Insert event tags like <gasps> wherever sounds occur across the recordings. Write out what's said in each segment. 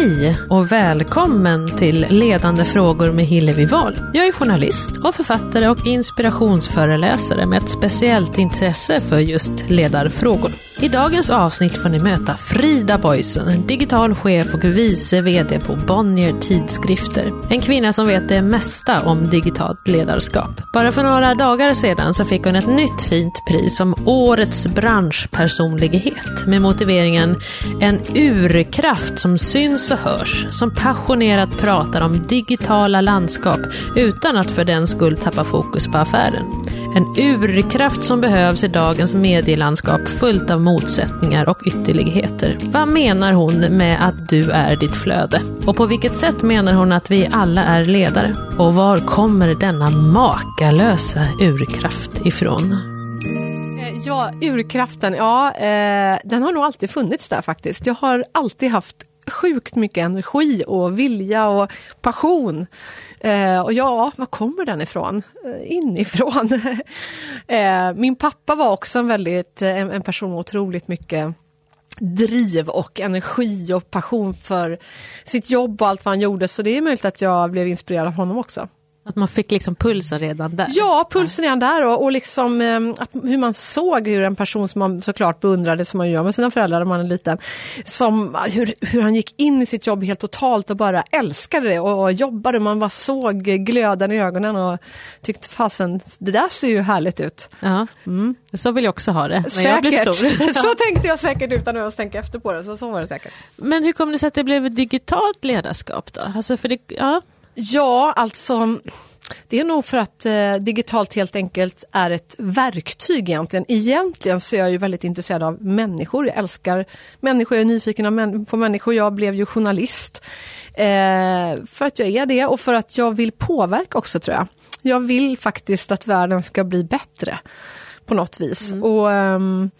Hej och välkommen till Ledande frågor med Hillevi Wahl. Jag är journalist och författare och inspirationsföreläsare med ett speciellt intresse för just ledarfrågor. I dagens avsnitt får ni möta Frida Boysen, digital chef och vice VD på Bonnier Tidskrifter. En kvinna som vet det mesta om digitalt ledarskap. Bara för några dagar sedan så fick hon ett nytt fint pris som Årets branschpersonlighet med motiveringen En urkraft som syns och hörs, som passionerat pratar om digitala landskap utan att för den skull tappa fokus på affären. En urkraft som behövs i dagens medielandskap fullt av motsättningar och ytterligheter. Vad menar hon med att du är ditt flöde? Och på vilket sätt menar hon att vi alla är ledare? Och var kommer denna makalösa urkraft ifrån? Eh, ja, urkraften, ja, eh, den har nog alltid funnits där faktiskt. Jag har alltid haft sjukt mycket energi och vilja och passion. Eh, och ja, var kommer den ifrån? Eh, inifrån. <laughs> eh, min pappa var också en, väldigt, eh, en, en person med otroligt mycket driv och energi och passion för sitt jobb och allt vad han gjorde. Så det är möjligt att jag blev inspirerad av honom också. Att man fick liksom pulsen redan där? Ja, pulsen redan där och, och liksom, eh, att, hur man såg hur en person som man såklart beundrade, som man gör med sina föräldrar när man är liten, som, hur, hur han gick in i sitt jobb helt totalt och bara älskade det och, och jobbade. Man bara såg glöden i ögonen och tyckte fasen, det där ser ju härligt ut. Ja, mm. så vill jag också ha det när säkert. jag blir stor. <laughs> så tänkte jag säkert utan att ens tänka efter på det, så, så var det säkert. Men hur kom det sig att det blev digitalt ledarskap då? Alltså för det, ja. Ja, alltså det är nog för att eh, digitalt helt enkelt är ett verktyg egentligen. Egentligen så är jag ju väldigt intresserad av människor. Jag älskar människor, jag är nyfiken på människor. Jag blev ju journalist eh, för att jag är det och för att jag vill påverka också tror jag. Jag vill faktiskt att världen ska bli bättre på något vis. Mm. Och ehm,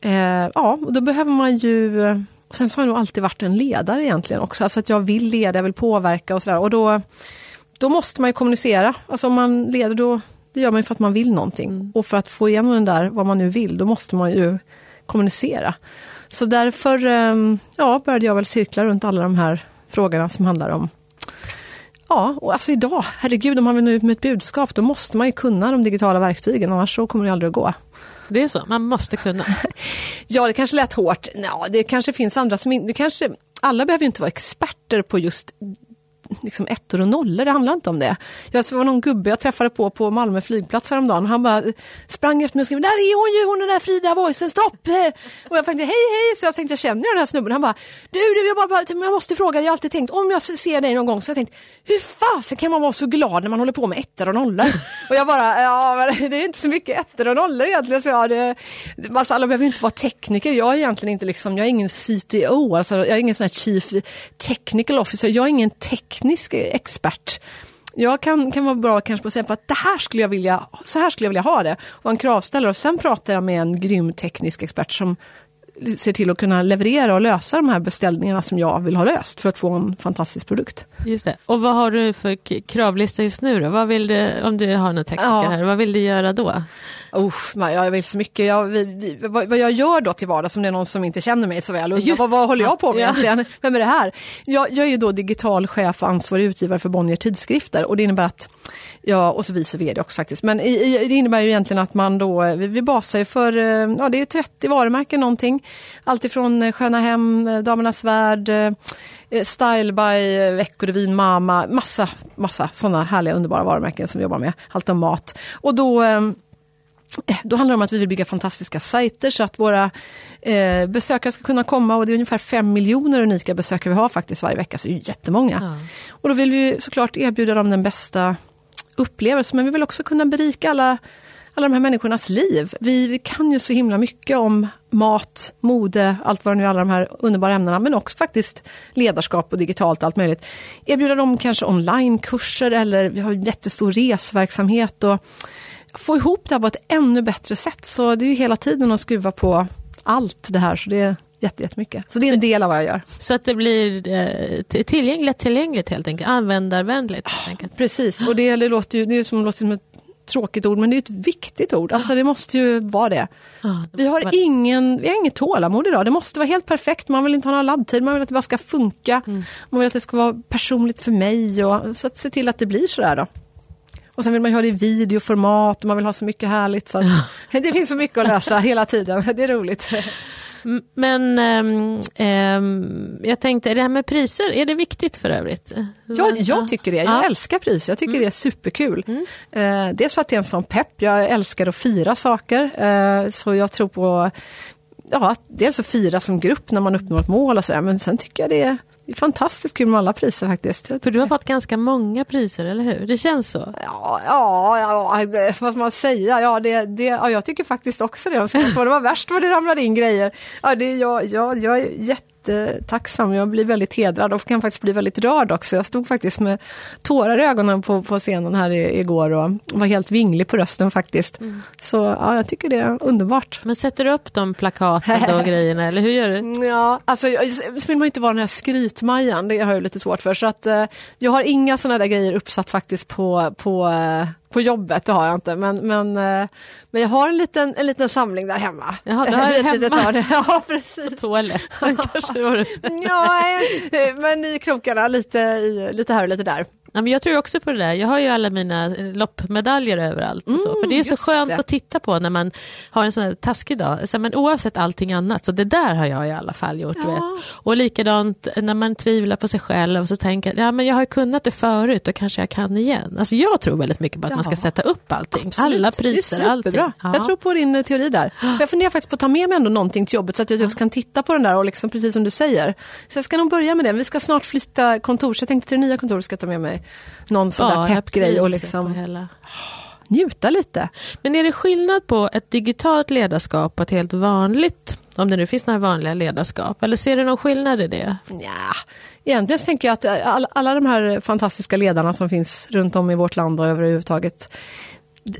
eh, ja, och då behöver man ju och sen så har jag nog alltid varit en ledare egentligen också, alltså att jag vill leda, jag vill påverka och sådär. Och då, då måste man ju kommunicera. Alltså om man leder då, det gör man ju för att man vill någonting. Mm. Och för att få igenom den där, vad man nu vill, då måste man ju kommunicera. Så därför ehm, ja, började jag väl cirkla runt alla de här frågorna som handlar om Ja, och alltså idag, herregud, om man vill nå ut med ett budskap, då måste man ju kunna de digitala verktygen, annars så kommer det aldrig att gå. Det är så, man måste kunna. <laughs> ja, det kanske lät hårt. Ja, det kanske finns andra som inte... Kanske, alla behöver ju inte vara experter på just liksom ettor och nollor, det handlar inte om det. Jag var någon gubbe jag träffade på på Malmö flygplats häromdagen. Han bara sprang efter mig och skrev, där är hon ju, hon den där Frida voicen, stopp! Och jag tänkte, hej hej, så jag tänkte, jag känner den här snubben. Han bara, du, du jag, bara, jag måste fråga, jag har alltid tänkt, om jag ser dig någon gång, så jag tänkt, hur fasen kan man vara så glad när man håller på med ettor och nollor? och jag bara, ja, det är inte så mycket ettor och nollor egentligen. Så jag, det, alltså, alla behöver inte vara tekniker, jag är egentligen inte liksom, jag är ingen CTO, alltså, jag är ingen sån här chief technical officer, jag är ingen tekniker teknisk expert. Jag kan, kan vara bra kanske på att säga att det här skulle jag vilja, så här skulle jag vilja ha det och en kravställare och sen pratar jag med en grym teknisk expert som ser till att kunna leverera och lösa de här beställningarna som jag vill ha löst för att få en fantastisk produkt. Just det. Och vad har du för kravlista just nu då? Vad vill du, om du har någon tekniker ja. här, vad vill du göra då? Usch, jag vill så mycket. Jag, vi, vi, vad, vad, jag gör då till vardags, om det är någon som inte känner mig så väl, Just, vad, vad håller jag på med ja. egentligen? Vem är det här? Jag, jag är ju då digital chef och ansvarig utgivare för Bonnier Tidskrifter och det innebär att Ja, och så vice vd också faktiskt. Men i, i, det innebär ju egentligen att man då, vi, vi basar ju för, ja det är 30 varumärken någonting. Alltifrån Sköna Hem, Damernas Värld, Style by Veckorevyn, Mama, massa, massa sådana härliga underbara varumärken som vi jobbar med. Allt om mat. Och då då handlar det om att vi vill bygga fantastiska sajter så att våra eh, besökare ska kunna komma och det är ungefär fem miljoner unika besökare vi har faktiskt varje vecka, så det är jättemånga. Ja. Och då vill vi såklart erbjuda dem den bästa upplevelsen men vi vill också kunna berika alla, alla de här människornas liv. Vi, vi kan ju så himla mycket om mat, mode, allt vad det nu är, alla de här underbara ämnena men också faktiskt ledarskap och digitalt allt möjligt. Erbjuda dem kanske onlinekurser eller vi har jättestor resverksamhet och få ihop det här på ett ännu bättre sätt. Så det är ju hela tiden att skruva på allt det här. Så det är jättemycket. Så det är en del av vad jag gör. Så att det blir eh, tillgängligt, tillgängligt helt enkelt, användarvänligt. Helt enkelt. Precis, och det, det låter ju det är som, låter som ett tråkigt ord, men det är ett viktigt ord. Alltså det måste ju vara det. Vi har, ingen, vi har inget tålamod idag. Det måste vara helt perfekt. Man vill inte ha några laddtid. Man vill att det bara ska funka. Mm. Man vill att det ska vara personligt för mig. Och, så att se till att det blir sådär då. Och sen vill man ha det i videoformat och man vill ha så mycket härligt. Så <laughs> det finns så mycket att lösa <laughs> hela tiden. Det är roligt. Men ähm, ähm, jag tänkte, det här med priser, är det viktigt för övrigt? Ja, jag tycker det. Jag ja. älskar priser. Jag tycker mm. det är superkul. Mm. Eh, dels för att det är en sån pepp. Jag älskar att fira saker. Eh, så jag tror på ja, dels att fira som grupp när man uppnår ett mål och sådär. Men sen tycker jag det är det är fantastiskt kul med alla priser faktiskt. För du har fått ganska många priser, eller hur? Det känns så? Ja, ja, ja vad ska man säga? Ja, det, det, ja, jag tycker faktiskt också det. Det var värst vad det ramlade in grejer. Ja, det, jag, jag, jag är jätte jättetacksam. Jag blir väldigt hedrad och kan faktiskt bli väldigt rörd också. Jag stod faktiskt med tårar i ögonen på, på scenen här i, igår och var helt vinglig på rösten faktiskt. Mm. Så ja, jag tycker det är underbart. Men sätter du upp de plakaten och <laughs> grejerna eller hur gör du? Ja, alltså jag vill man inte vara den här skrytmajan, det har jag lite svårt för. Så att eh, jag har inga sådana där grejer uppsatt faktiskt på, på eh, på jobbet, det har jag inte, men, men, eh, men jag har en liten, en liten samling där hemma. Jaha, du har <laughs> hemma? <laughs> Ja, precis. På toaletten <laughs> kanske? ja, men i krokarna lite, lite här och lite där. Ja, men jag tror också på det där. Jag har ju alla mina loppmedaljer överallt. Och så. Mm, för det är så skönt det. att titta på när man har en sån här taskig dag. Så, men oavsett allting annat, så det där har jag i alla fall gjort. Ja. Vet. Och likadant när man tvivlar på sig själv och så tänker ja, men jag har kunnat det förut och kanske jag kan igen. Alltså, jag tror väldigt mycket på att ja. man ska sätta upp allting. Absolut. Alla priser, allting. Ja. Jag tror på din teori där. Jag funderar faktiskt på att ta med mig ändå någonting till jobbet så att jag just kan titta på den där och liksom, precis som du säger. Så jag ska nog börja med det. Vi ska snart flytta kontor, så jag tänkte till det nya kontoret ska jag ta med mig någon sån ja, där peppgrej och liksom hela... njuta lite. Men är det skillnad på ett digitalt ledarskap och ett helt vanligt om det nu finns några vanliga ledarskap, eller ser du någon skillnad i det? Ja, egentligen tänker jag att alla, alla de här fantastiska ledarna som finns runt om i vårt land och överhuvudtaget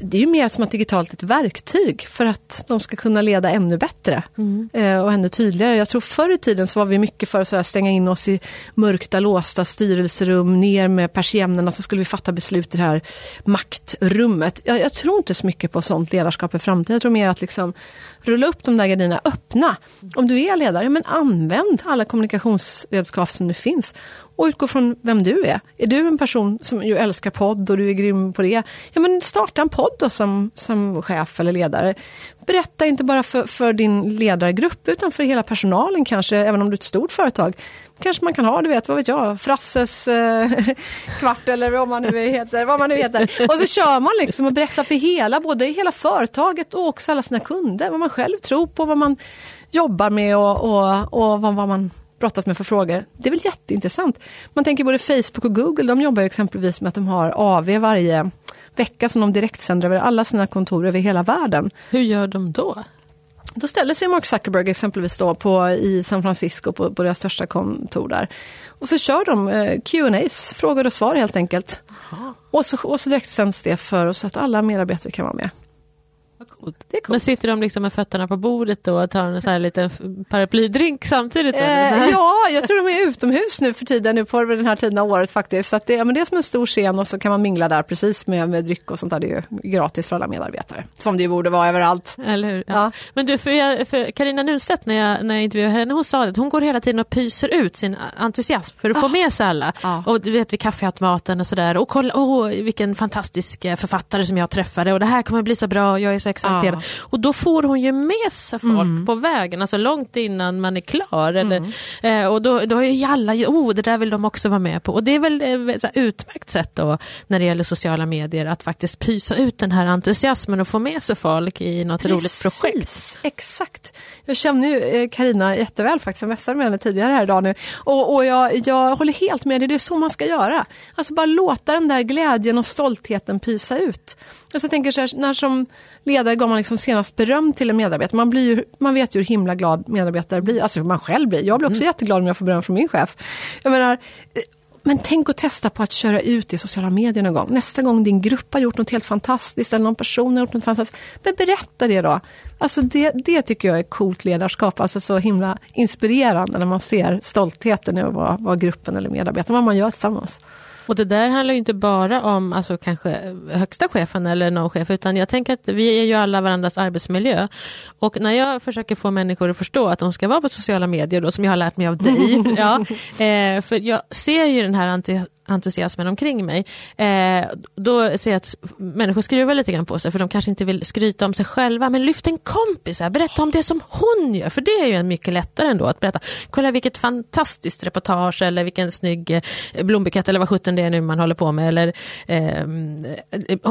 det är ju mer som ett digitalt ett verktyg för att de ska kunna leda ännu bättre mm. eh, och ännu tydligare. Jag tror förr i tiden så var vi mycket för att stänga in oss i mörkta låsta styrelserum, ner med persiennerna så skulle vi fatta beslut i det här maktrummet. Jag, jag tror inte så mycket på sånt ledarskap i framtiden. Jag tror mer att liksom rulla upp de där gardinerna, öppna. Om du är ledare, men använd alla kommunikationsredskap som nu finns och utgå från vem du är. Är du en person som ju älskar podd och du är grym på det, ja men starta en podd då som, som chef eller ledare. Berätta inte bara för, för din ledargrupp utan för hela personalen kanske, även om du är ett stort företag. Kanske man kan ha, du vet, vad vet jag, Frasses eh, <laughs> kvart eller vad man nu heter. Vad man nu heter. Och så kör man liksom och berättar för hela, både hela företaget och också alla sina kunder, vad man själv tror på, vad man jobbar med och, och, och vad, vad man brottas med för frågor. Det är väl jätteintressant. Man tänker både Facebook och Google, de jobbar exempelvis med att de har AV varje vecka som de direktsänder över alla sina kontor över hela världen. Hur gör de då? Då ställer sig Mark Zuckerberg exempelvis då på, i San Francisco på, på deras största kontor där. Och så kör de eh, Q&As, frågor och svar helt enkelt. Och så, och så direktsänds det för oss att alla medarbetare kan vara med. Coolt. Det är coolt. Men sitter de liksom med fötterna på bordet då och tar en så här liten paraplydrink samtidigt? Eh, ja, jag tror de är utomhus nu för tiden, nu på den här tiden av året faktiskt. Så det, ja, men det är som en stor scen och så kan man mingla där precis med, med dryck och sånt där. Det är ju gratis för alla medarbetare. Som det borde vara överallt. Eller hur? Ja. ja. Men du, för Carina Nunstedt när jag, när jag intervjuade henne, hon sa att hon går hela tiden och pyser ut sin entusiasm för att oh. få ah. med sig alla. Oh. Och du vet vid kaffeautomaten och sådär. Och kolla, oh, vilken fantastisk eh, författare som jag träffade och det här kommer bli så bra, jag är så exalterad. Ah. Och då får hon ju med sig folk mm. på vägen, alltså långt innan man är klar. Eller, mm. eh, och då, då är ju alla, oh det där vill de också vara med på. Och det är väl ett eh, utmärkt sätt då när det gäller sociala medier att faktiskt pysa ut den här entusiasmen och få med sig folk i något Precis. roligt projekt. Exakt. Jag känner ju Karina eh, jätteväl faktiskt, jag mässade med henne tidigare här idag nu. Och, och jag, jag håller helt med dig, det är så man ska göra. Alltså bara låta den där glädjen och stoltheten pysa ut. Och så tänker jag så här, när som ledare gav man liksom senast beröm till en medarbetare. Man, blir ju, man vet ju hur himla glad medarbetare blir. Alltså man själv blir. Jag blir också mm. jätteglad om jag får beröm från min chef. Jag menar, eh, men tänk att testa på att köra ut i sociala medier någon gång. Nästa gång din grupp har gjort något helt fantastiskt eller någon person har gjort något fantastiskt. Men berätta det då. Alltså det, det tycker jag är coolt ledarskap. Alltså så himla inspirerande när man ser stoltheten över vad, vad gruppen eller medarbetarna, vad man gör tillsammans. Och det där handlar ju inte bara om alltså, kanske högsta chefen eller någon chef, utan jag tänker att vi är ju alla varandras arbetsmiljö. Och när jag försöker få människor att förstå att de ska vara på sociala medier, då, som jag har lärt mig av dig, <laughs> ja, eh, för jag ser ju den här entusiasmen omkring mig. Eh, då ser jag att människor skruvar lite grann på sig för de kanske inte vill skryta om sig själva. Men lyft en kompis, här, berätta om det som hon gör. För det är ju mycket lättare ändå att berätta. Kolla vilket fantastiskt reportage eller vilken snygg eh, blombukett eller vad sjutton det är nu man håller på med. Eller eh,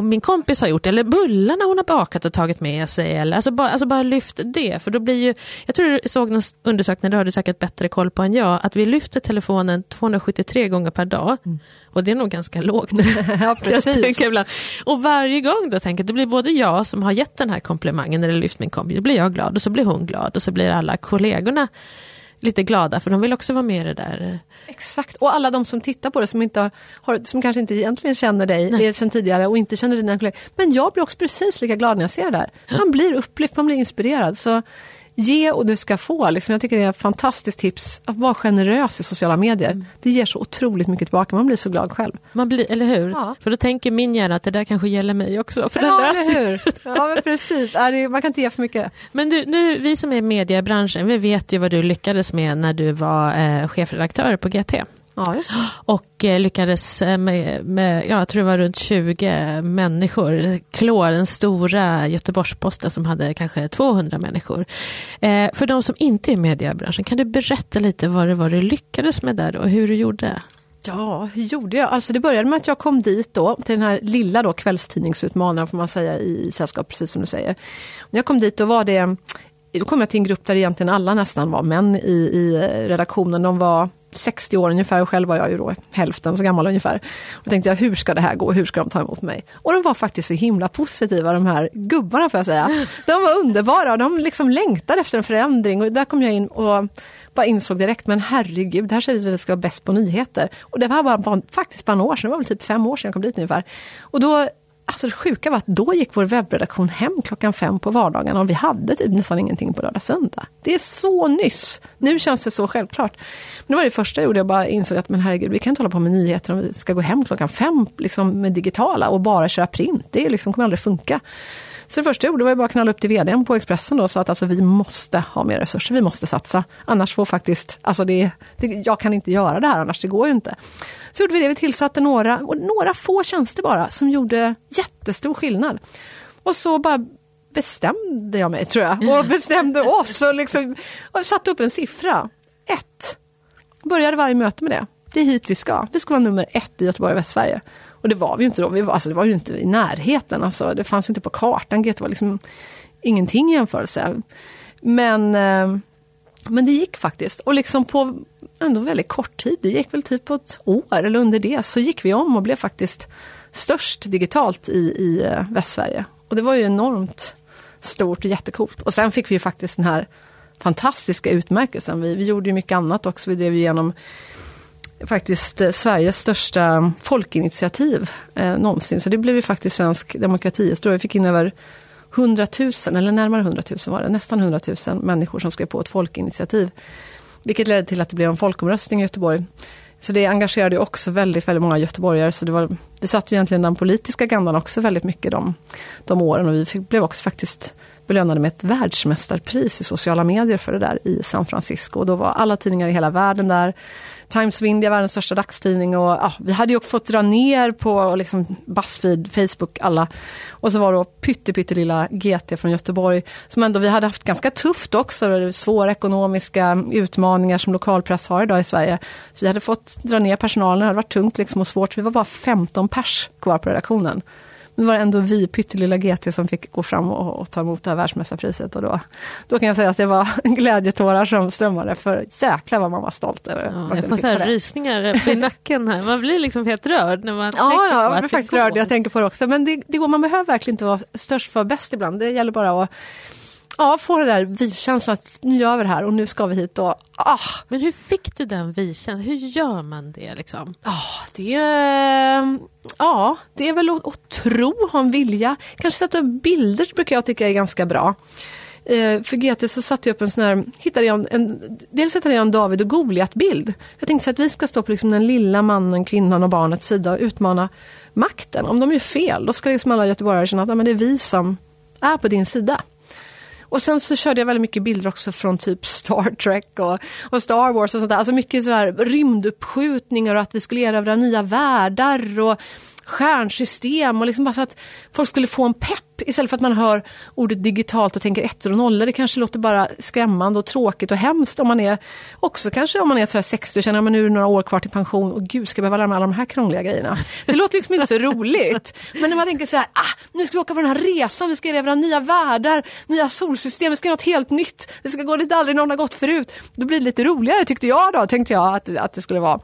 min kompis har gjort det. eller bullarna hon har bakat och tagit med sig. Eller, alltså, bara, alltså bara lyft det. För då blir ju, jag tror du såg någon undersökning, det har du säkert bättre koll på än jag, att vi lyfter telefonen 273 gånger per dag. Mm. Och det är nog ganska lågt. <laughs> ja, precis. Och varje gång då tänker jag, det blir både jag som har gett den här komplimangen eller lyft min kompis, då blir jag glad och så blir hon glad och så blir alla kollegorna lite glada för de vill också vara med i det där. Exakt, och alla de som tittar på det som, inte har, som kanske inte egentligen känner dig Nej. sen tidigare och inte känner dina kollegor. Men jag blir också precis lika glad när jag ser det här. Man blir upplyft, man blir inspirerad. Så ge och du ska få. Liksom. Jag tycker det är ett fantastiskt tips att vara generös i sociala medier. Mm. Det ger så otroligt mycket tillbaka, man blir så glad själv. Man blir, eller hur? Ja. För då tänker min hjärna att det där kanske gäller mig också. För ja, eller hur? ja, men precis. Man kan inte ge för mycket. Men du, nu, vi som är i mediebranschen, vi vet ju vad du lyckades med när du var eh, chefredaktör på GT. Ja, Och eh, lyckades med, med, ja, jag tror det var runt 20 människor klå den stora Göteborgs-Posten som hade kanske 200 människor. Eh, för de som inte är i mediebranschen, kan du berätta lite vad det var du lyckades med där och hur du gjorde? Ja, hur gjorde jag? Alltså det började med att jag kom dit då, till den här lilla då, kvällstidningsutmanaren får man säga i sällskap, precis som du säger. När jag kom dit då var det då kom jag till en grupp där egentligen alla nästan var män i, i redaktionen. De var 60 år ungefär och själv var jag ju då hälften så gammal ungefär. Och tänkte jag, hur ska det här gå? Hur ska de ta emot mig? Och de var faktiskt så himla positiva de här gubbarna får jag säga. De var underbara och de liksom längtade efter en förändring och där kom jag in och bara insåg direkt, men herregud, det här säger vi att vi ska vara bäst på nyheter. Och det var bara, bara, faktiskt bara några år sedan, det var väl typ fem år sedan jag kom dit ungefär. Och då Alltså det sjuka var att då gick vår webbredaktion hem klockan fem på vardagarna och vi hade typ nästan ingenting på lördag söndag. Det är så nyss. Nu känns det så självklart. Men det var det första jag gjorde, jag bara insåg att men herregud, vi kan inte hålla på med nyheter om vi ska gå hem klockan fem liksom med digitala och bara köra print. Det liksom, kommer aldrig funka. Så det första jag gjorde var bara att knalla upp till vdn på Expressen och sa att alltså, vi måste ha mer resurser, vi måste satsa. Annars får faktiskt, alltså det, det, jag kan inte göra det här annars, det går ju inte. Så gjorde vi det, vi tillsatte några, några få tjänster bara som gjorde jättestor skillnad. Och så bara bestämde jag mig tror jag och <laughs> bestämde oss och, liksom, och satte upp en siffra. Ett. Började varje möte med det. Det är hit vi ska. Vi ska vara nummer ett i Göteborg och Västsverige. Och det var vi inte då. Vi var, alltså, det var ju inte i närheten. Alltså, det fanns inte på kartan. GT var liksom ingenting i jämförelse. Men, eh, men det gick faktiskt. Och liksom på ändå väldigt kort tid, det gick väl typ på ett år eller under det, så gick vi om och blev faktiskt störst digitalt i, i eh, Västsverige. Och det var ju enormt stort och jättekult. Och sen fick vi ju faktiskt den här fantastiska utmärkelsen. Vi, vi gjorde ju mycket annat också. Vi drev igenom faktiskt eh, Sveriges största folkinitiativ eh, någonsin. Så det blev ju faktiskt svensk demokratihistoria. Vi fick in över 100 000, eller närmare 100 000 var det, nästan 100 000 människor som skrev på ett folkinitiativ. Vilket ledde till att det blev en folkomröstning i Göteborg. Så det engagerade också väldigt, väldigt många göteborgare. Så det, var, det satt ju egentligen den politiska agendan också väldigt mycket de, de åren. Och vi fick, blev också faktiskt belönade med ett världsmästarpris i sociala medier för det där i San Francisco. Och då var alla tidningar i hela världen där. Times of India, världens största dagstidning. Och, ja, vi hade ju fått dra ner på liksom, Buzzfeed, Facebook, alla. Och så var det pytte, pyttelilla GT från Göteborg. Som ändå, vi hade haft ganska tufft också, svåra ekonomiska utmaningar som lokalpress har idag i Sverige. Så vi hade fått dra ner personalen, det hade varit tungt liksom och svårt. Vi var bara 15 pers kvar på redaktionen. Det var ändå vi, pyttelilla GT, som fick gå fram och, och ta emot det här världsmästarpriset. Och då, då kan jag säga att det var <laughs> glädjetårar som strömmade, för jäklar vad man var stolt över. Ja, jag får så här rysningar i nacken här, man blir liksom helt rörd när man ja, tänker ja, på jag blir faktiskt rörd, jag tänker på det också. Men det, det går, man behöver verkligen inte vara störst för bäst ibland, det gäller bara att ja, få det där vi-känslan att nu gör vi det här och nu ska vi hit. Och, ah. Men hur fick du den vi-känslan? Hur gör man det? Liksom? Ah, det, ja, det är väl att, att tro, ha en vilja. Kanske sätta upp bilder brukar jag tycka är ganska bra. Eh, för GT så satte jag upp en sån här, hittade jag en, en dels hittade jag en David och Goliat-bild. Jag tänkte så att vi ska stå på liksom den lilla mannen, kvinnan och barnets sida och utmana makten. Om de gör fel, då ska liksom alla göteborgare känna att ja, men det är vi som är på din sida. Och sen så körde jag väldigt mycket bilder också från typ Star Trek och, och Star Wars och sånt där. Alltså mycket sådär rymduppskjutningar och att vi skulle erövra nya världar och stjärnsystem och liksom bara för att folk skulle få en pepp istället för att man hör ordet digitalt och tänker ettor och nollor. Det kanske låter bara skrämmande och tråkigt och hemskt om man är också kanske om man är sådär 60 och känner att nu är det några år kvar till pension och gud ska jag behöva lära mig alla de här krångliga grejerna. Det låter liksom inte så roligt. Men när man tänker så här, ah, nu ska vi åka på den här resan, vi ska erövra nya världar, nya solsystem, vi ska göra något helt nytt, vi ska gå dit aldrig någon har gått förut. Då blir det lite roligare tyckte jag då, tänkte jag att, att det skulle vara.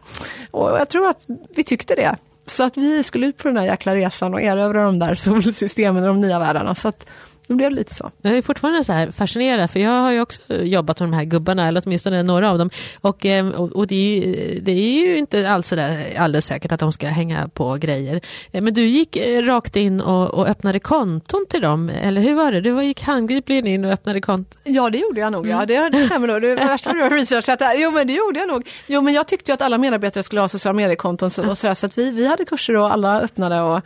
Och jag tror att vi tyckte det. Så att vi skulle ut på den där jäkla resan och erövra de där solsystemen och de nya världarna. Så att då blev det lite så. Jag är fortfarande så här fascinerad, för jag har ju också jobbat med de här gubbarna, eller åtminstone några av dem. Och, eh, och, och det, är ju, det, är ju, inte alls så där alldeles säkert att de ska hänga på grejer. Eh, men du gick eh, rakt in och, och öppnade konton till dem, eller hur var det? Du gick handgripligen in och öppnade konton. Ja, det gjorde jag nog. Ja. Mm. Det, stämmer nog. Det värsta du har <laughs> researchat. Jo, men det gjorde jag nog. Jo, men jag tyckte att alla medarbetare skulle ha sociala mediekonton så, och sådär, så att vi, vi hade kurser och alla öppnade och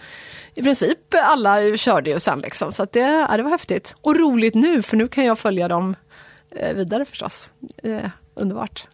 i princip alla körde ju sen liksom. Så det, ja, det var häftigt. Och roligt nu, för nu kan jag följa dem eh, vidare förstås. Eh, underbart.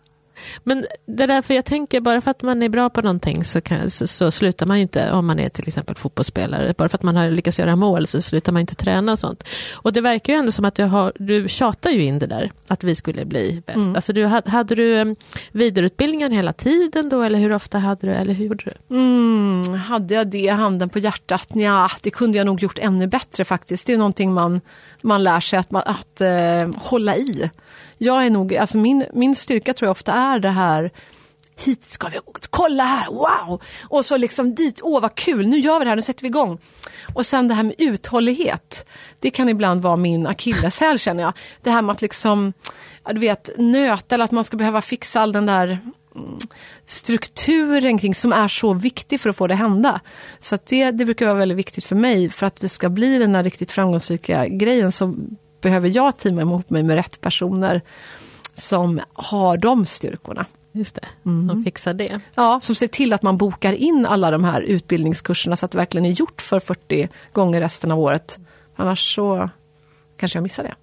Men det där, för jag tänker bara för att man är bra på någonting så, kan, så, så, slutar man inte, om man är till exempel fotbollsspelare, bara för att man har lyckats göra mål så slutar man inte träna och sånt. Och det verkar ju ändå som att du, har, du tjatar ju in det där, att vi skulle bli bäst. Mm. Alltså du, hade du um, vidareutbildningen hela tiden då, eller hur ofta hade du, eller hur gjorde du? Mm, hade jag det, handen på hjärtat? Ja, det kunde jag nog gjort ännu bättre faktiskt. Det är någonting man, man lär sig att, att, att uh, hålla i jag är nog, alltså min, min styrka tror jag ofta är det här hit ska vi, kolla här, wow! Och så liksom dit, åh vad kul, nu gör vi det här, nu sätter vi igång. Och sen det här med uthållighet, det kan ibland vara min akilleshäl känner jag. Det här med att liksom, du vet, nöta eller att man ska behöva fixa all den där mm, strukturen kring som är så viktig för att få det hända. Så det, det brukar vara väldigt viktigt för mig för att det ska bli den här riktigt framgångsrika grejen så behöver jag teama ihop mig med rätt personer som har de styrkorna. Just det, mm. som fixar det. Ja, som ser till att man bokar in alla de här utbildningskurserna så att det verkligen är gjort för 40 gånger resten av året. Annars så kanske jag missar det.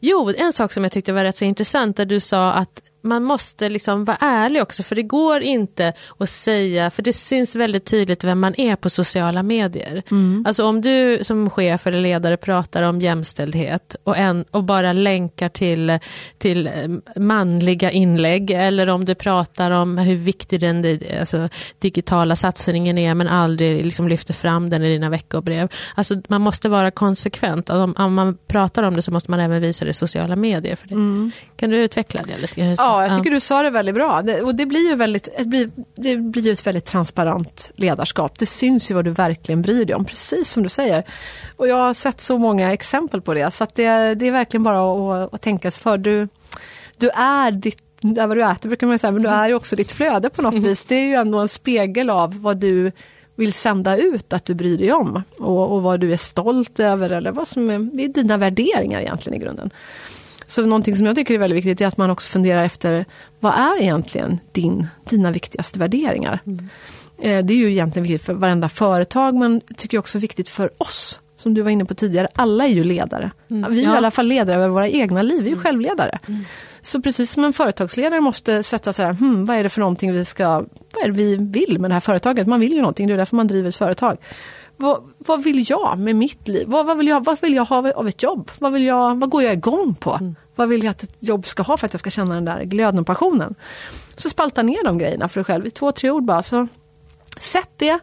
Jo, en sak som jag tyckte var rätt så intressant där du sa att man måste liksom vara ärlig också för det går inte att säga, för det syns väldigt tydligt vem man är på sociala medier. Mm. Alltså om du som chef eller ledare pratar om jämställdhet och, en, och bara länkar till, till eh, manliga inlägg eller om du pratar om hur viktig den alltså, digitala satsningen är men aldrig liksom lyfter fram den i dina veckobrev. Alltså man måste vara konsekvent. Om, om man pratar om det så måste man även visa det i sociala medier. För det. Mm. Kan du utveckla det lite? Ja, jag tycker du sa det väldigt bra. Det, och det blir ju väldigt, det blir, det blir ju ett väldigt transparent ledarskap. Det syns ju vad du verkligen bryr dig om, precis som du säger. Och jag har sett så många exempel på det, så att det, det är verkligen bara att, att tänka sig för. Du, du är ditt det är vad du äter brukar man säga, men du är ju också ditt flöde på något mm. vis. Det är ju ändå en spegel av vad du vill sända ut att du bryr dig om och, och vad du är stolt över eller vad som är, är dina värderingar egentligen i grunden. Så någonting som jag tycker är väldigt viktigt är att man också funderar efter vad är egentligen din, dina viktigaste värderingar? Mm. Eh, det är ju egentligen viktigt för varenda företag men tycker också viktigt för oss som du var inne på tidigare, alla är ju ledare. Mm. Vi är ja. i alla fall ledare över våra egna liv, vi är ju mm. självledare. Mm. Så precis som en företagsledare måste sätta sig här, hmm, vad är det för någonting vi ska, vad är det vi vill med det här företaget? Man vill ju någonting, det är därför man driver ett företag vad, vad, vill jag med mitt liv? Vad, vad, vill jag, vad vill jag ha av ett jobb? Vad, vill jag, vad går jag igång på? Mm. Vad vill jag att ett jobb ska ha för att jag ska känna den där glöden och passionen? Så spalta ner de grejerna för dig själv i två, tre ord bara. Så sätt det,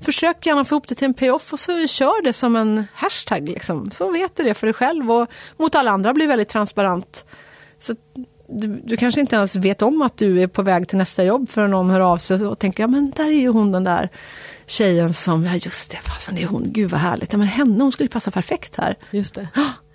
försök gärna få ihop det till en payoff och så kör det som en hashtag. Liksom. Så vet du det för dig själv och mot alla andra blir väldigt transparent. Så du, du, kanske inte ens vet om att du är på väg till nästa jobb förrän någon hör av sig och tänker ja men där är ju hon den där tjejen som, ja just det, fasen det är hon, gud vad härligt, ja, men henne, hon skulle passa perfekt här. Just det. <gasps>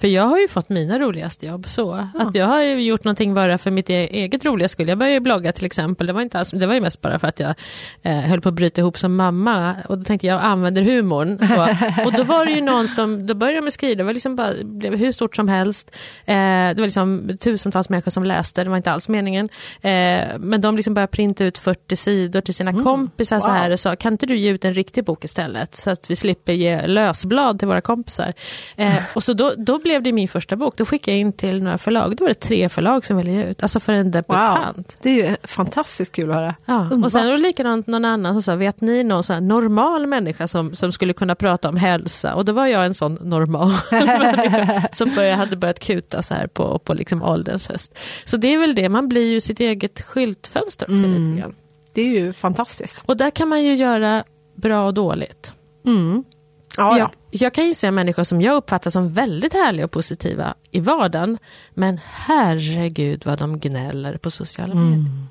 För jag har ju fått mina roligaste jobb så. Ja. Att jag har ju gjort någonting bara för mitt e- eget roliga skull. Jag började ju blogga till exempel. Det var, inte alls, det var ju mest bara för att jag eh, höll på att bryta ihop som mamma. Och då tänkte jag, jag använder humorn. Så. <laughs> Och då var det ju någon som, då började jag med skriva, det var liksom bara, blev hur stort som helst. Eh, det var liksom tusentals människor som läste, det var inte alls meningen. Eh, men de liksom började printa ut 40 sidor till sina mm. kompisar wow. så här och sa, kan inte du ge ut en riktig bok istället? Så att vi slipper ge lösblad till våra kompisar. Eh, och så då, då blev det min första bok. Då skickade jag in till några förlag. Då var det tre förlag som ville ge ut. Alltså för en debutant. Wow. Det är ju fantastiskt kul att höra. Ja. Och sen var det likadant någon annan som sa, vet ni någon så normal människa som, som skulle kunna prata om hälsa? Och då var jag en sån normal <laughs> människa som började, hade börjat kuta så här på, på liksom ålderns höst. Så det är väl det, man blir ju sitt eget skyltfönster också mm. lite grann. Det är ju fantastiskt. Och där kan man ju göra bra och dåligt. Mm. Ja, jag, jag, kan ju se människor som jag uppfattar som väldigt härliga och positiva i vardagen. Men herregud vad de gnäller på sociala mm. medier.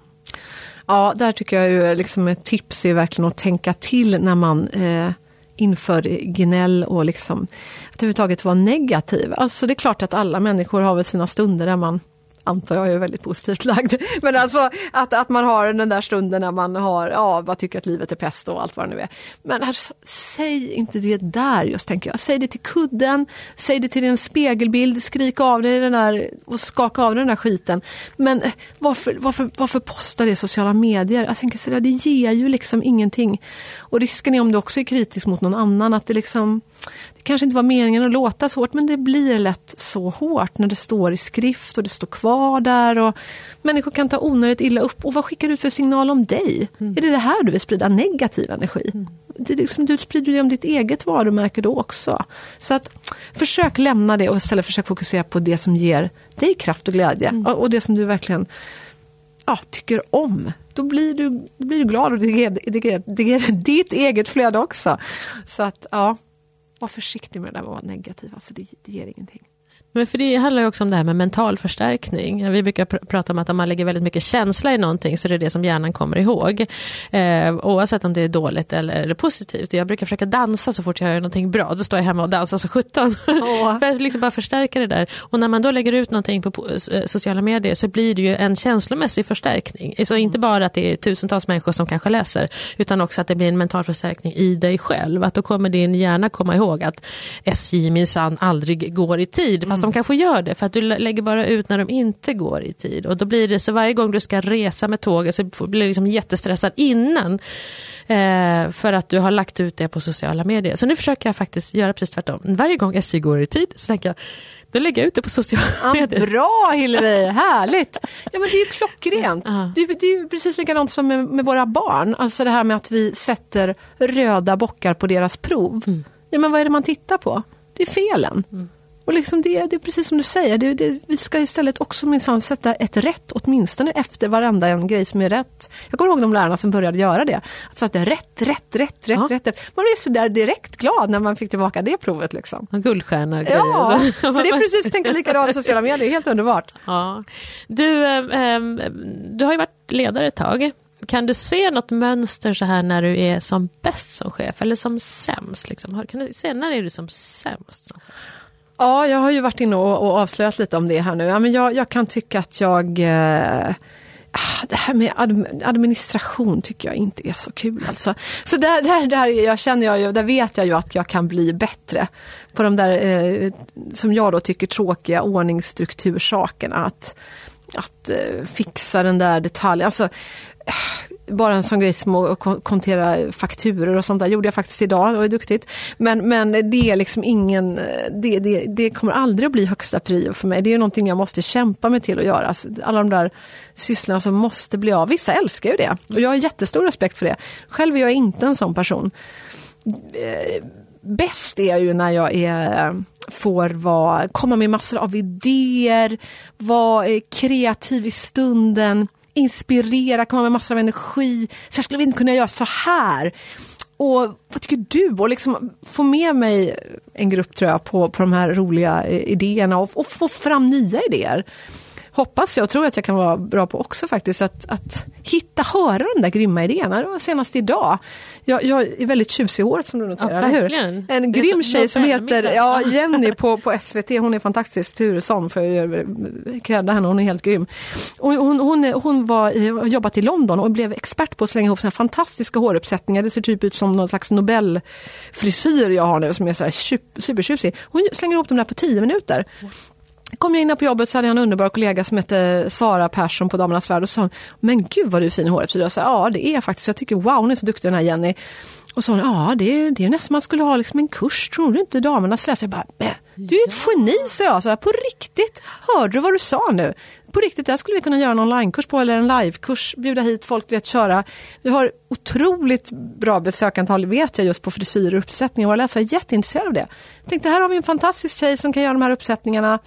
Ja, där tycker jag ju liksom ett tips är verkligen att tänka till när man eh, inför gnäll och liksom att överhuvudtaget vara negativ. Alltså det är klart att alla människor har väl sina stunder där man antar jag är väldigt positivt lagd. <laughs> Men alltså att, att man har den där stunden när man har, ja, vad tycker att livet är pest och allt vad det nu är. Men alltså, säg inte det där just tänker jag. Säg det till kudden, säg det till din spegelbild, skrik av dig den där och skaka av dig den där skiten. Men eh, varför, varför, varför posta det i sociala medier? Jag tänker så där, det ger ju liksom ingenting. Och risken är om du också är kritisk mot någon annan att det liksom kanske inte var meningen att låta så hårt men det blir lätt så hårt när det står i skrift och det står kvar där. Och människor kan ta onödigt illa upp. Och vad skickar du för signal om dig? Mm. Är det det här du vill sprida, negativ energi? Mm. Det är liksom, du sprider ju om ditt eget varumärke då också. Så att försök lämna det och istället försök fokusera på det som ger dig kraft och glädje. Mm. Och, och det som du verkligen ja, tycker om. Då blir du, då blir du glad och det det, det är ditt eget flöde också. Så att ja, var försiktig med det där med att vara negativ, alltså det, det ger ingenting. Men för det handlar ju också om det här med mental förstärkning. Vi brukar pr prata om att om man lägger väldigt mycket känsla i någonting så är det det som hjärnan kommer ihåg. Eh, oavsett om det är dåligt eller positivt. Jag brukar försöka dansa så fort jag gör någonting bra. Då står jag hemma och dansar så sjutton. Oh. <laughs> för att liksom bara förstärka det där. Och när man då lägger ut någonting på eh, sociala medier så blir det ju en känslomässig förstärkning. Så inte bara att det är tusentals människor som kanske läser utan också att det blir en mental förstärkning i dig själv. Att då kommer din hjärna komma ihåg att SJ minsann aldrig går i tid. Fast de kanske gör det för att du lägger bara ut när de inte går i tid. Och då blir det så varje gång du ska resa med tåget så blir du liksom jättestressad innan. Eh, för att du har lagt ut det på sociala medier. Så nu försöker jag faktiskt göra precis tvärtom. Varje gång SJ går i tid så tänker jag då lägger jag ut det på sociala ja, medier. Bra Hillevi, härligt! Ja, men det är ju klockrent. Det, är, det är precis likadant som med, med, våra barn. Alltså det här med att vi sätter röda bockar på deras prov. Mm. Ja, men vad är det man tittar på? Det är felen. Mm. Och liksom det, det är precis som du säger, det, det, vi ska istället också minsann sätta ett rätt åtminstone efter varenda en grej som är rätt. Jag kommer ihåg de lärarna som började göra det. Att sätta rätt, rätt, rätt, rätt, ja. rätt. Man blev så där direkt glad när man fick tillbaka det provet. Liksom. Guldstjärna och Ja, så det är precis tänka likadant i sociala medier, helt underbart. <laughs> Ja. Du, äh, du har ju varit ledare ett tag. Kan du se något mönster så här när du är som bäst som chef eller som sämst? Liksom? Kan du se när är du som sämst? Ja, jag har ju varit inne och, och avslöjat lite om det här nu. Ja, men jag, jag kan tycka att jag... Eh, ah, det här med administration tycker jag inte är så kul. Alltså. Så där, där, där jag känner jag ju, där vet jag ju att jag kan bli bättre på de där, eh, som jag då tycker, tråkiga ordningsstruktursakerna. Att, att eh, fixa den där detaljen. Alltså, eh, bara en sån grej som att kontera fakturer och sånt där gjorde jag faktiskt idag, det var duktigt. Men, men det är liksom ingen, det, det, det kommer aldrig att bli högsta prio för mig. Det är någonting jag måste kämpa mig till att göra. Alltså, alla de där sysslorna som måste bli av. Vissa älskar ju det och jag har jättestor respekt för det. Själv är jag inte en sån person. Eh, bäst är jag ju när jag är, får vara, komma med massor av idéer, vara eh, kreativ i stunden inspirera, komma med massor av energi. Så jag skulle inte kunna göra så här. Och vad tycker du? Och liksom få med mig en grupp tror jag på, på de här roliga eh, idéerna och, och få fram nya idéer hoppas jag och tror att jag kan vara bra på också faktiskt. Att, att hitta, höra de där grymma idéerna. Det var senast idag. Jag, jag är väldigt tjusig i håret som du noterar, ja, eller hur? En grym tjej som heter ja, <laughs> Jenny på, på SVT. Hon är fantastisk. Turesson, för jag credda henne. Hon är helt grym. Och hon, hon, hon var, jobbat i London och blev expert på att slänga ihop såna fantastiska håruppsättningar. Det ser typ ut som någon slags Nobelfrisyr jag har nu som är så här supertjusig. Hon slänger ihop dem där på tio minuter kom jag in på jobbet så hade jag en underbar kollega som hette eh, Sara Persson på Damernas Värld och sa men gud vad du är fin i håret. Så jag sa ja det är jag faktiskt, jag tycker wow hon är så duktig den här Jenny. Och så ja det är, det är nästan man skulle ha liksom en kurs, tror du inte damernas läsare? Jag bara, du är ett geni, sa jag. Så här, på riktigt, hörde du vad du sa nu? På riktigt, där skulle vi kunna göra en onlinekurs på eller en livekurs, bjuda hit folk, vet köra. Vi har otroligt bra besökantal, vet jag, just på frisyr och uppsättningar. Våra läsare är jätteintresserade av det. Jag tänkte, här har vi en fantastisk tjej som kan göra de här uppsättningarna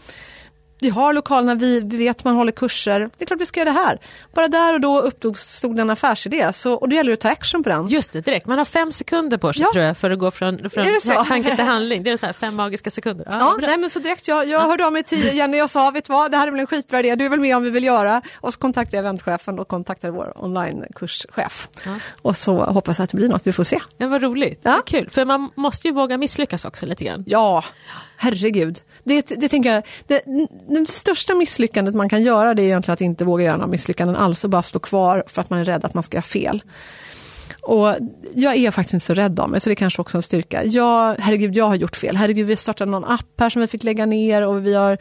vi har lokalerna, vi, vi vet man håller kurser. Det är klart vi ska göra det här. Bara där och då uppstod en affärsidé så, och då gäller det att ta action på den. Just det, direkt. Man har fem sekunder på sig ja. tror jag för att gå från, från tanke till <laughs> handling. Det är så här fem magiska sekunder. Ja, ja nej, men så direkt. Jag, jag ja. hörde av mig till Jenny och sa, vet du vad, det här är väl en skitbra idé, du är väl med om vi vill göra. Och så kontaktade jag eventchefen och kontaktade vår onlinekurschef. Ja. Och så hoppas jag att det blir något, vi får se. Ja, vad roligt, ja. kul. För man måste ju våga misslyckas också lite grann. Ja, herregud. Det, det tänker jag, det, det största misslyckandet man kan göra det är egentligen att inte våga göra några misslyckanden alls och bara stå kvar för att man är rädd att man ska göra fel. Och jag är faktiskt inte så rädd av mig, så det är kanske också en styrka. Jag, herregud, jag har gjort fel. Herregud, vi startade någon app här som vi fick lägga ner och vi har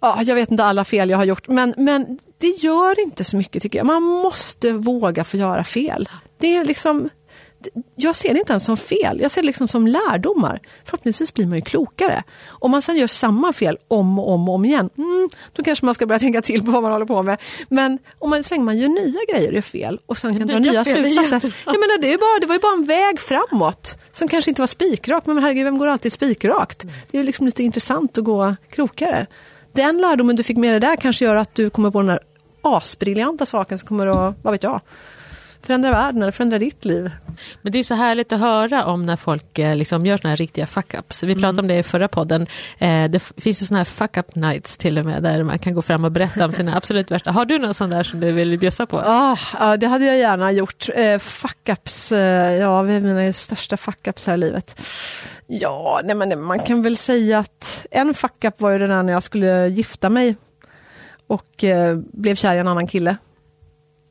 Ja, jag vet inte alla fel jag har gjort, men, men det gör inte så mycket tycker jag. Man måste våga få göra fel. Det är liksom, jag ser det inte ens som fel, jag ser det liksom som lärdomar. Förhoppningsvis blir man ju klokare. Om man sen gör samma fel om och om och om igen, mm, då kanske man ska börja <laughs> tänka till på vad man håller på med. Men om man, så länge man gör nya grejer och gör fel och sen kan dra nya slutsatser. Jag menar, det, är bara, det var ju bara en väg framåt som kanske inte var spikrak, men herregud, vem går alltid spikrakt? Det är liksom lite intressant att gå krokare. Den lärdomen du fick med dig där kanske gör att du kommer på den här asbriljanta saken som kommer att, vad vet jag, förändra världen eller förändra ditt liv. Men det är så härligt att höra om när folk eh, liksom gör såna här riktiga fuck-ups. Vi pratade mm. om det i förra podden. Eh, det finns ju såna här fuck-up nights till och med där man kan gå fram och berätta om sina <laughs> absolut värsta. Har du någon sån där som du vill bjussa på? Oh, ja, det hade jag gärna gjort. Eh, fuck-ups, ja, vad är mina största fuck-ups här i livet? Ja, nej, men man kan väl säga att en fuck-up var ju den där när jag skulle gifta mig och blev kär i en annan kille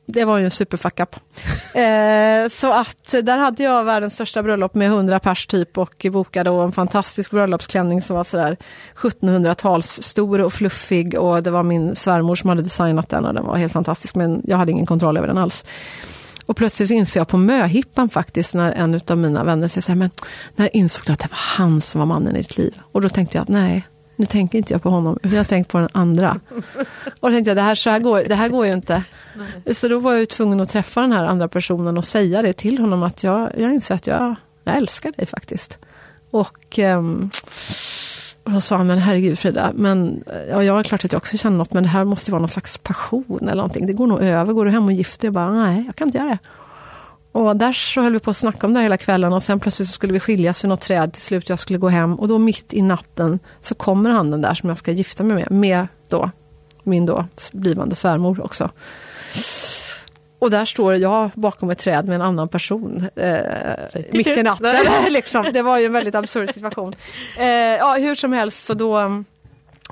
det var ju en superfuck-up. <laughs> eh, så att där hade jag världens största bröllop med 100 pers typ och bokade och en fantastisk bröllopsklänning som var sådär 1700-tals stor och fluffig och det var min svärmor som hade designat den och den var helt fantastisk men jag hade ingen kontroll över den alls. Och plötsligt inser jag på möhippan faktiskt när en av mina vänner säger så här, men när insåg du att det var han som var mannen i ditt liv? Och då tänkte jag att nej, nu tänker inte jag på honom, jag har tänkt på den andra. Och då tänkte jag, det här, så här går, det här går ju inte. Nej. Så då var jag tvungen att träffa den här andra personen och säga det till honom att jag, jag inser att jag, jag älskar dig faktiskt. Och um, då sa han, men herregud Frida, men, ja, jag är klart att jag också känner något, men det här måste vara någon slags passion eller någonting. Det går nog över, går du hem och gifter dig? Jag bara, nej, jag kan inte göra det. Och där så höll vi på att snacka om det hela kvällen och sen plötsligt så skulle vi skiljas vid något träd till slut. Jag skulle gå hem och då mitt i natten så kommer han den där som jag ska gifta mig med, med då min då blivande svärmor också. Och där står jag bakom ett träd med en annan person eh, mitt i natten. <laughs> <laughs> liksom. Det var ju en väldigt absurd situation. Eh, ja, hur som helst, så då mm,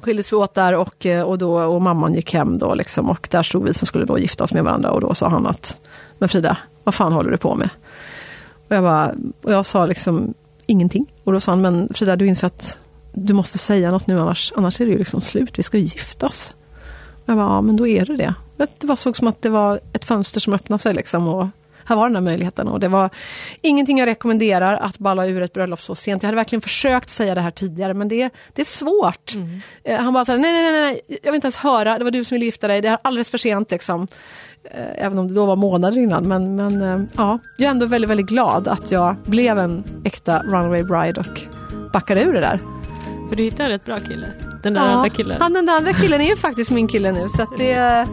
skildes vi åt där och, eh, och, då, och mamman gick hem då liksom, och där stod vi som skulle då gifta oss med varandra och då sa han att Men Frida, vad fan håller du på med? Och jag, bara, och jag sa liksom ingenting. Och då sa han, men Frida du inser att du måste säga något nu annars, annars är det ju liksom slut, vi ska ju gifta oss. Och jag bara, ja men då är det det. Det var såg som att det var ett fönster som öppnade sig liksom och här var den här möjligheten. Och det var ingenting jag rekommenderar att balla ur ett bröllop så sent. Jag hade verkligen försökt säga det här tidigare men det, det är svårt. Mm. Eh, han bara så här, nej, nej, nej, nej, jag vill inte ens höra, det var du som ville gifta dig, det är alldeles för sent liksom. Eh, även om det då var månader innan. Men, men eh, ja, jag är ändå väldigt, väldigt glad att jag blev en äkta runaway bride och backade ur det där. För du hittade ett bra kille? Den där ja, andra killen? Han, den där andra killen är ju faktiskt min kille nu. Så det,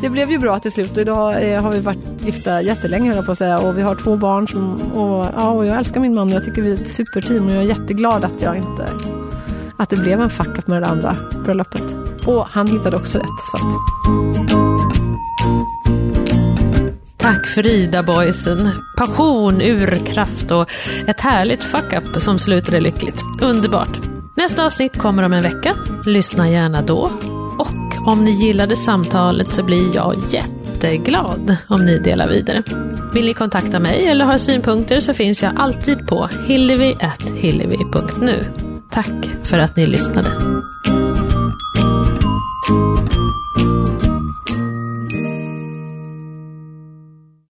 det blev ju bra till slut. Och idag eh, har vi varit gifta jättelänge höll jag på att säga. Och vi har två barn. Som, och, ja, och jag älskar min man och jag tycker vi är ett superteam. Och jag är jätteglad att jag inte att det blev en fuck med det andra bröllopet. Och han hittade också rätt. Så att... Tack Frida Boysen! Passion, urkraft och ett härligt fuck-up som slutade lyckligt. Underbart. Nästa avsnitt kommer om en vecka. Lyssna gärna då. Och om ni gillade samtalet så blir jag jätteglad om ni delar vidare. Vill ni kontakta mig eller ha synpunkter så finns jag alltid på hillevi.hillevi.nu. Tack för att ni lyssnade.